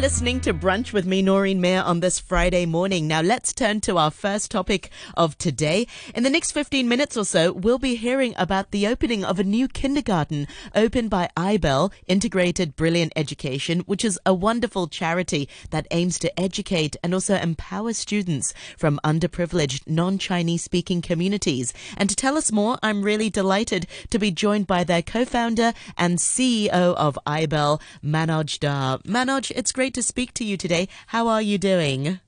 Listening to Brunch with me, Noreen Mayer, on this Friday morning. Now, let's turn to our first topic of today. In the next 15 minutes or so, we'll be hearing about the opening of a new kindergarten opened by IBEL, Integrated Brilliant Education, which is a wonderful charity that aims to educate and also empower students from underprivileged non-Chinese speaking communities. And to tell us more, I'm really delighted to be joined by their co-founder and CEO of IBEL, Manoj Dhar. Manoj, it's great to speak to you today. How are you doing?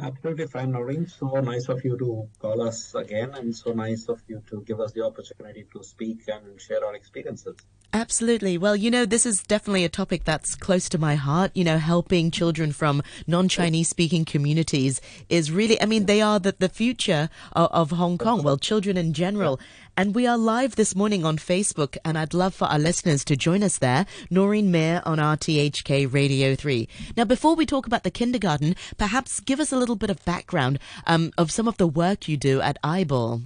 Absolutely fine, Noreen. So nice of you to call us again, and so nice of you to give us the opportunity to speak and share our experiences. Absolutely. Well, you know, this is definitely a topic that's close to my heart. You know, helping children from non-Chinese speaking communities is really, I mean, they are the, the future of, of Hong Kong. Well, children in general. And we are live this morning on Facebook, and I'd love for our listeners to join us there. Noreen Mayer on RTHK Radio 3. Now, before we talk about the kindergarten, perhaps give us a little bit of background um, of some of the work you do at IBEL.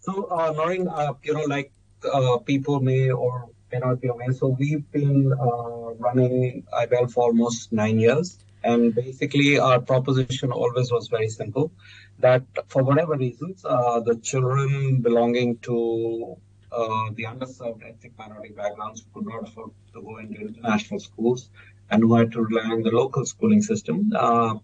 So, uh, Noreen, uh, you know, like uh, people may or may not be aware, so we've been uh, running IBEL for almost nine years. And basically, our proposition always was very simple that for whatever reasons, uh, the children belonging to uh, the underserved ethnic minority backgrounds who could not afford to go into international schools and who had to rely on the local schooling system uh,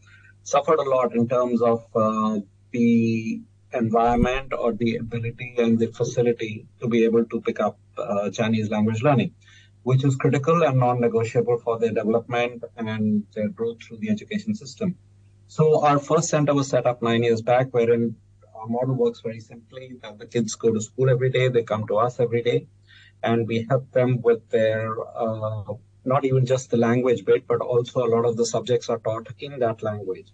suffered a lot in terms of uh, the environment or the ability and the facility to be able to pick up uh, Chinese language learning, which is critical and non-negotiable for their development and their growth through the education system. So our first center was set up nine years back, wherein our model works very simply that the kids go to school every day, they come to us every day, and we help them with their uh, not even just the language bit, but also a lot of the subjects are taught in that language.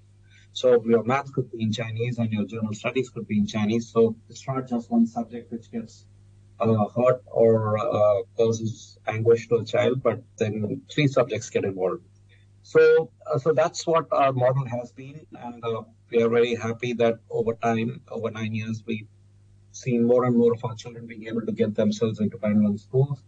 So your math could be in Chinese and your general studies could be in Chinese. So it's not just one subject which gets hurt or uh, causes anguish to a child, but then three subjects get involved. So, uh, so that's what our model has been, and uh, we are very happy that over time, over nine years, we've seen more and more of our children being able to get themselves into Band schools.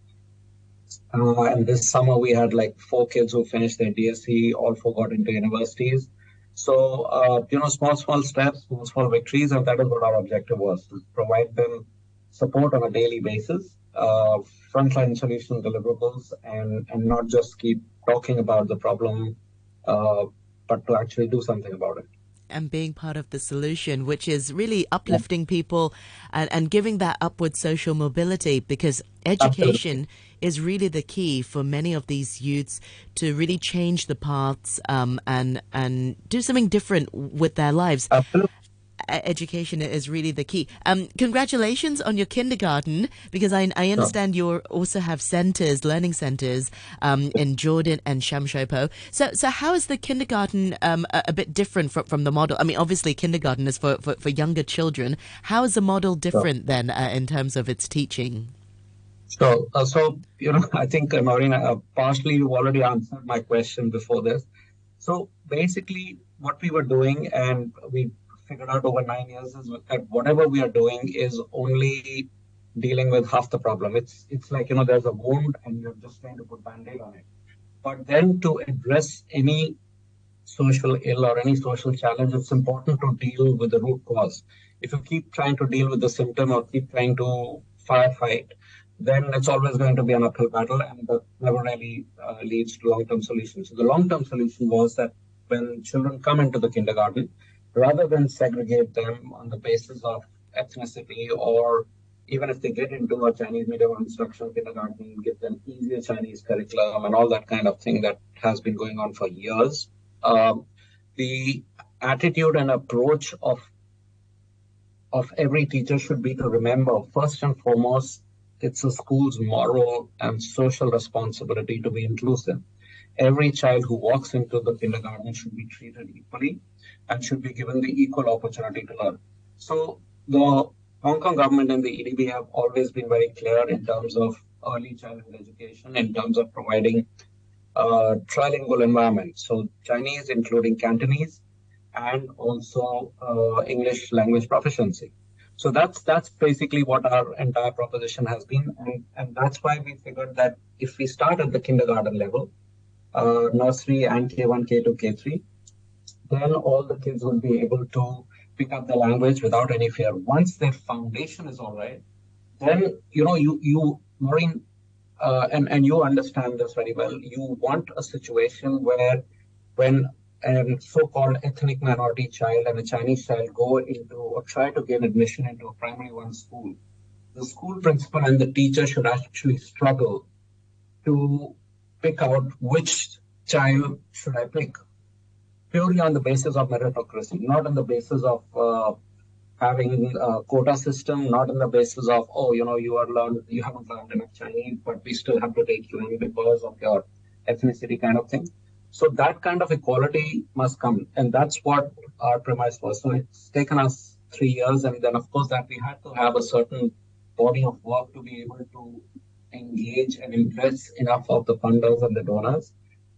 Uh, and this summer, we had like four kids who finished their DSE, all four got into universities. So, uh, you know, small, small steps, small, small victories, and that is what our objective was to provide them support on a daily basis, uh, frontline solution deliverables, and, and not just keep talking about the problem, uh, but to actually do something about it and being part of the solution, which is really uplifting people and, and giving that upward social mobility because education Absolutely. is really the key for many of these youths to really change the paths um, and and do something different with their lives. Absolutely education is really the key. Um, congratulations on your kindergarten because I, I understand you also have centers, learning centers um, in Jordan and Sham Shui Po. So, so how is the kindergarten um, a, a, bit different from, from the model? I mean, obviously, kindergarten is for, for, for younger children. How is the model different then uh, in terms of its teaching? So, uh, so you know, I think uh, Marina, uh, partially you already answered my question before this. So basically, what we were doing, and we figured out over nine years is that whatever we are doing is only dealing with half the problem. It's it's like you know there's a wound and you're just trying to put band-aid on it. But then to address any social ill or any social challenge, it's important to deal with the root cause. If you keep trying to deal with the symptom or keep trying to firefight, then it's always going to be an uphill battle and that never really uh, leads to long-term solutions. So the long-term solution was that when children come into the kindergarten, rather than segregate them on the basis of ethnicity or even if they get into a Chinese medium instruction kindergarten, give them easier Chinese curriculum and all that kind of thing that has been going on for years. Um, the attitude and approach of of every teacher should be to remember first and foremost it's a school's moral and social responsibility to be inclusive. Every child who walks into the kindergarten should be treated equally and should be given the equal opportunity to learn. So the Hong Kong government and the EDB have always been very clear in terms of early childhood education, in terms of providing a trilingual environment. So Chinese, including Cantonese, and also uh, English language proficiency. So that's that's basically what our entire proposition has been, and, and that's why we figured that if we start at the kindergarten level, uh, nursery and K1, K2, K3, then all the kids will be able to pick up the language without any fear. Once their foundation is all right, then you know you you Maureen, uh, and and you understand this very well. You want a situation where when a so-called ethnic minority child and a Chinese child go into or try to gain admission into a primary one school, the school principal and the teacher should actually struggle to pick out which child should I pick purely on the basis of meritocracy, not on the basis of uh, having a quota system, not on the basis of, oh, you know, you are learned, you haven't learned enough Chinese, but we still have to take you in because of your ethnicity kind of thing. So that kind of equality must come. And that's what our premise was. So it's taken us three years. And then, of course, that we had to have a certain body of work to be able to engage and impress enough of the funders and the donors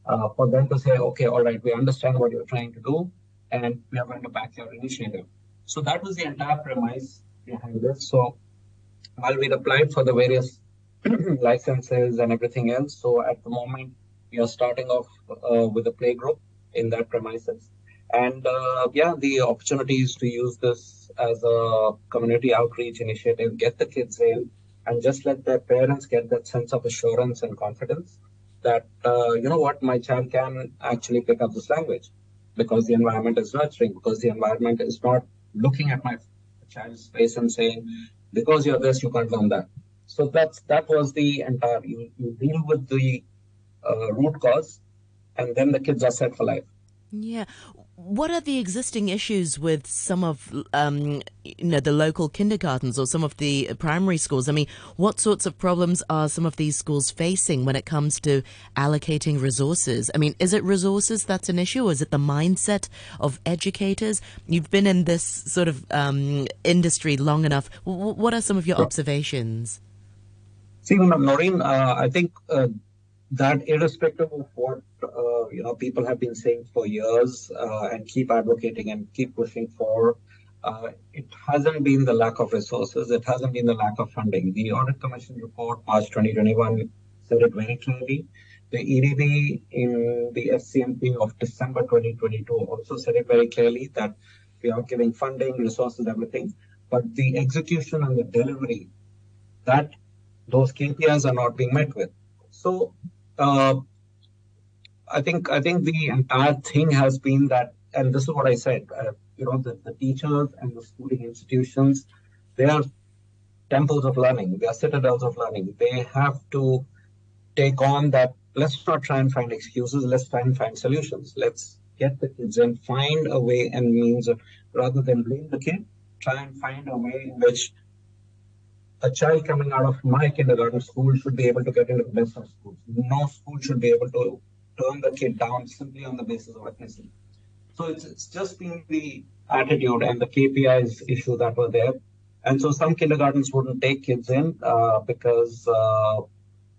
uh, for them to say, okay, all right, we understand what you're trying to do, and we are going to back your initiative. So that was the entire premise behind this. So while we applied for the various licenses and everything else, so at the moment we are starting off uh, with a play group in that premises. And uh, yeah, the opportunity is to use this as a community outreach initiative, get the kids in, and just let their parents get that sense of assurance and confidence that, uh, you know what, my child can actually pick up this language because the environment is nurturing, because the environment is not looking at my child's face and saying, because you're this, you can't learn that. So that's that was the entire. You, you deal with the uh, root cause, and then the kids are set for life. Yeah. What are the existing issues with some of um, you know the local kindergartens or some of the primary schools? I mean, what sorts of problems are some of these schools facing when it comes to allocating resources? I mean, is it resources that's an issue, or is it the mindset of educators? You've been in this sort of um, industry long enough. W- what are some of your observations? See, Noreen, uh, I think uh, that irrespective of what uh, you know people have been saying for years uh, and keep advocating and keep pushing for uh, it hasn't been the lack of resources. It hasn't been the lack of funding. The audit commission report march 2021 said it very clearly. The edb in the scmp of december 2022 also said it very clearly that we are giving funding resources everything. But the execution and the delivery that those kpis are not being met with. So uh, I think I think the entire thing has been that, and this is what I said. Uh, you know, the, the teachers and the schooling institutions, they are temples of learning. They are citadels of learning. They have to take on that. Let's not try and find excuses. Let's try and find solutions. Let's get the kids and find a way and means of, rather than blame the kid, try and find a way in which a child coming out of my kindergarten school should be able to get into the best of schools. No school should be able to turn the kid down simply on the basis of ethnicity. So it's, it's just been the attitude and the KPIs issue that were there. And so some kindergartens wouldn't take kids in uh, because uh,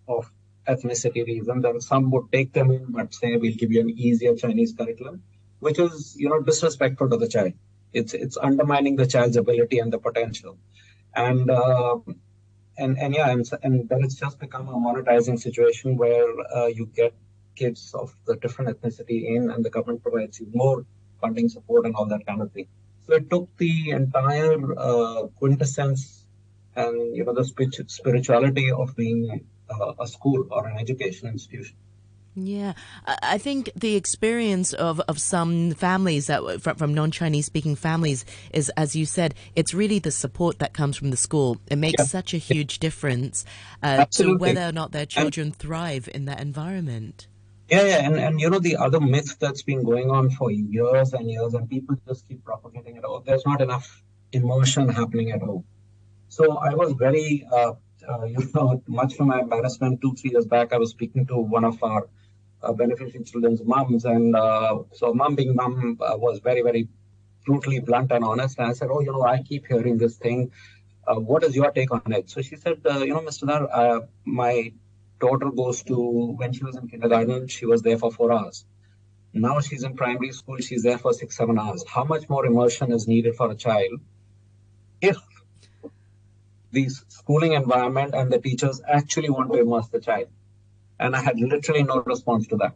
of ethnicity reasons, and some would take them in but say we'll give you an easier Chinese curriculum, which is you know disrespectful to the child. It's it's undermining the child's ability and the potential and uh, and and yeah, and, and then it's just become a monetizing situation where uh, you get kids of the different ethnicity in, and the government provides you more funding support and all that kind of thing. So it took the entire uh, quintessence and you know the spirituality of being uh, a school or an education institution yeah, I think the experience of, of some families that from, from non-Chinese speaking families is, as you said, it's really the support that comes from the school. It makes yeah. such a huge difference uh, to whether or not their children and, thrive in that environment. Yeah, yeah, and, and you know the other myth that's been going on for years and years, and people just keep propagating it. Oh, there's not enough immersion happening at home. So I was very, uh, uh, you know, much to my embarrassment, two three years back, I was speaking to one of our uh, benefiting children's moms. And uh, so, mom being mom uh, was very, very brutally blunt and honest. And I said, Oh, you know, I keep hearing this thing. What is your take on it? So she said, You know, Mr. Dhar, my daughter goes to, when she was in kindergarten, she was there for four hours. Now she's in primary school, she's there for six, seven hours. How much more immersion is needed for a child if the schooling environment and the teachers actually want to immerse the child? And I had literally no response to that.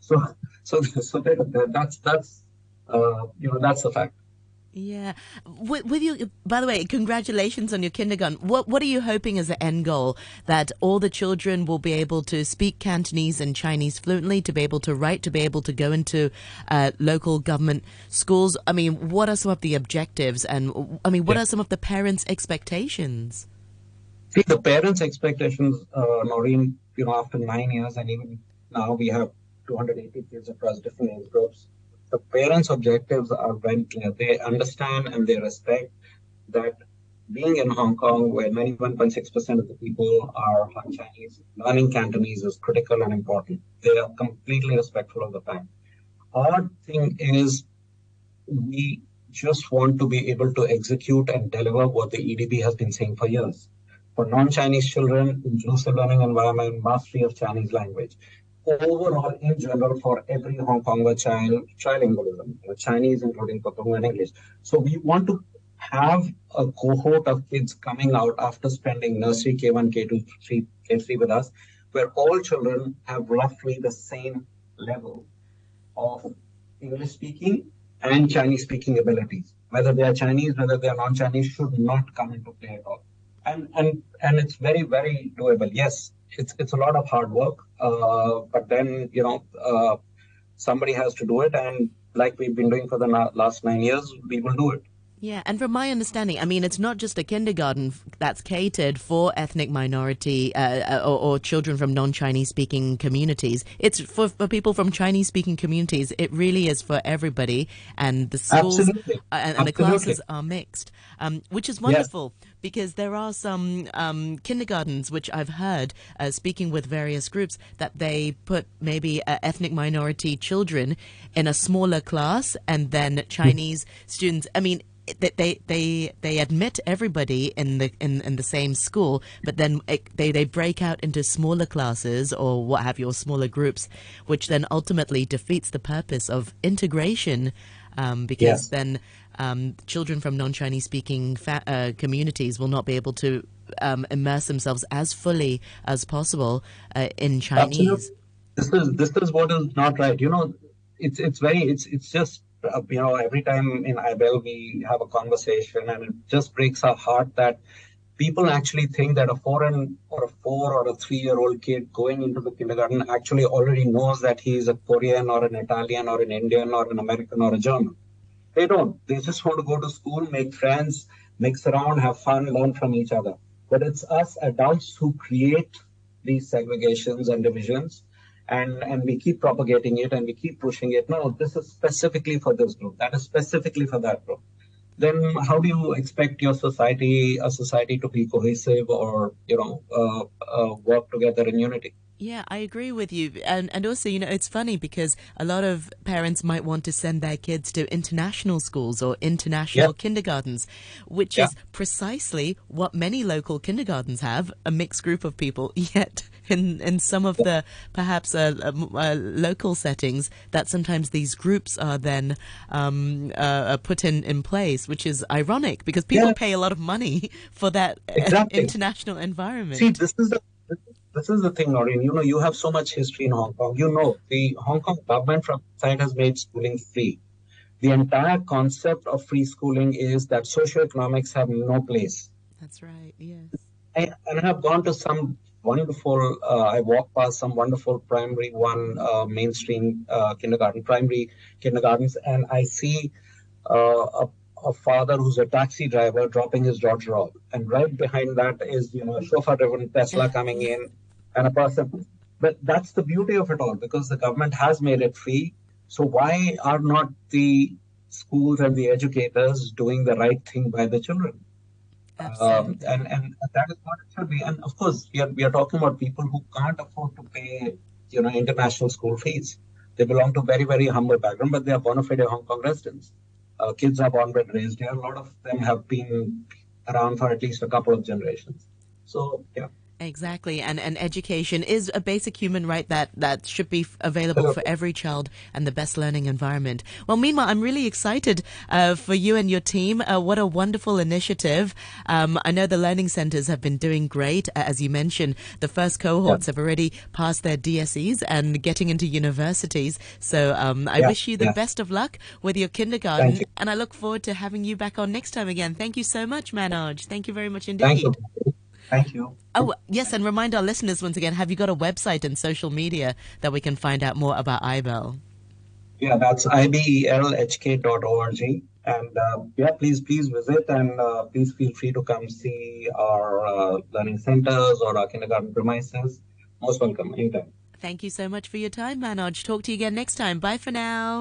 So, so, so that's that's uh, you know that's the fact. Yeah. With, with, you, by the way, congratulations on your kindergarten. What What are you hoping as the end goal? That all the children will be able to speak Cantonese and Chinese fluently, to be able to write, to be able to go into uh, local government schools. I mean, what are some of the objectives, and I mean, what yeah. are some of the parents' expectations? See, the parents' expectations, uh, Noreen, you know, after nine years, and even now we have 280 kids across different age groups the parents' objectives are very clear. They understand and they respect that being in Hong Kong, where 91.6% of the people are Han Chinese, learning Cantonese is critical and important. They are completely respectful of the fact. Our thing is we just want to be able to execute and deliver what the EDB has been saying for years. For non-Chinese children, inclusive learning environment, mastery of Chinese language overall, in general, for every Hong Konger child, trilingualism, Chinese, including Putonghua and English. So we want to have a cohort of kids coming out after spending nursery K1, K2, K3, K3 with us, where all children have roughly the same level of English speaking and Chinese speaking abilities. Whether they are Chinese, whether they are non-Chinese, should not come into play at all. And and and it's very very doable. Yes, it's it's a lot of hard work, uh, but then you know uh, somebody has to do it, and like we've been doing for the na- last nine years, we will do it. Yeah, and from my understanding, I mean, it's not just a kindergarten that's catered for ethnic minority uh, uh or, or, children from non-Chinese speaking communities. It's for, for people from Chinese speaking communities. It really is for everybody, and the schools uh, and, and the classes are mixed, um, which is wonderful. Yes. Because there are some um, kindergartens which I've heard, uh, speaking with various groups, that they put maybe uh, ethnic minority children in a smaller class and then Chinese students. I mean, they they they admit everybody in the in, in the same school, but then it, they they break out into smaller classes or what have you, or smaller groups, which then ultimately defeats the purpose of integration, um, because yes. then um, children from non-Chinese speaking fa- uh, communities will not be able to um, immerse themselves as fully as possible uh, in Chinese. Absolutely. This is this is what is not right. You know, it's it's very it's it's just Uh, you know, every time in IBEL we have a conversation, and it just breaks our heart that people actually think that a foreign or a four or a three year old kid going into the kindergarten actually already knows that he is a Korean or an Italian or an Indian or an American or a German. They don't. They just want to go to school, make friends, mix around, have fun, learn from each other. But it's us adults who create these segregations and divisions and and we keep propagating it and we keep pushing it. No this is specifically for this group. That is specifically for that group. Then how do you expect your society a society to be cohesive or you know uh, uh, work together in unity? Yeah, I agree with you. And and also, you know, it's funny because a lot of parents might want to send their kids to international schools or international kindergartens, which is precisely what many local kindergartens have, a mixed group of people, yet in in some of the perhaps uh, uh, uh, local settings that sometimes these groups are then um, uh, uh, put in in place, which is ironic because people yeah. pay a lot of money for that uh, exactly. international environment. See, this is the this is the thing, Noreen. You know, you have so much history in Hong Kong. You know, the Hong Kong government from side has made schooling free. The entire concept of free schooling is that socioeconomics have no place. That's right. Yes. I, and I have gone to some wonderful. Uh, I walk past some wonderful primary one uh, mainstream uh, kindergarten, primary kindergartens, and I see a, a, father who's a taxi driver dropping his daughter off, and right behind that is you know a chauffeur-driven Tesla coming in, and a person. But that's the beauty of it all because the government has made it free. So why are not the schools and the educators doing the right thing by the children? Um, and, and that is what it should be. And of course, we are, we are talking about people who can't afford to pay, you know, international school fees. They belong to very, very humble background, but they are bona fide Hong Kong residents. Uh, kids are born and raised here. A lot of them have been around for at least a couple of generations. So, yeah. Exactly, and and education is a basic human right that that should be available for every child and the best learning environment. Well, meanwhile, I'm really excited uh, for you and your team. Uh, what a wonderful initiative! Um, I know the learning centers have been doing great, uh, as you mentioned. The first cohorts yeah. have already passed their DSEs and getting into universities. So um, I yeah. wish you the yeah. best of luck with your kindergarten, you. and I look forward to having you back on next time again. Thank you so much, Manoj. Thank you very much indeed. Thank you. Oh, yes, and remind our listeners once again have you got a website and social media that we can find out more about IBEL? Yeah, that's ibelhk.org. And uh, yeah, please, please visit and uh, please feel free to come see our uh, learning centers or our kindergarten premises. Most welcome anytime. Thank you so much for your time, Manoj. Talk to you again next time. Bye for now.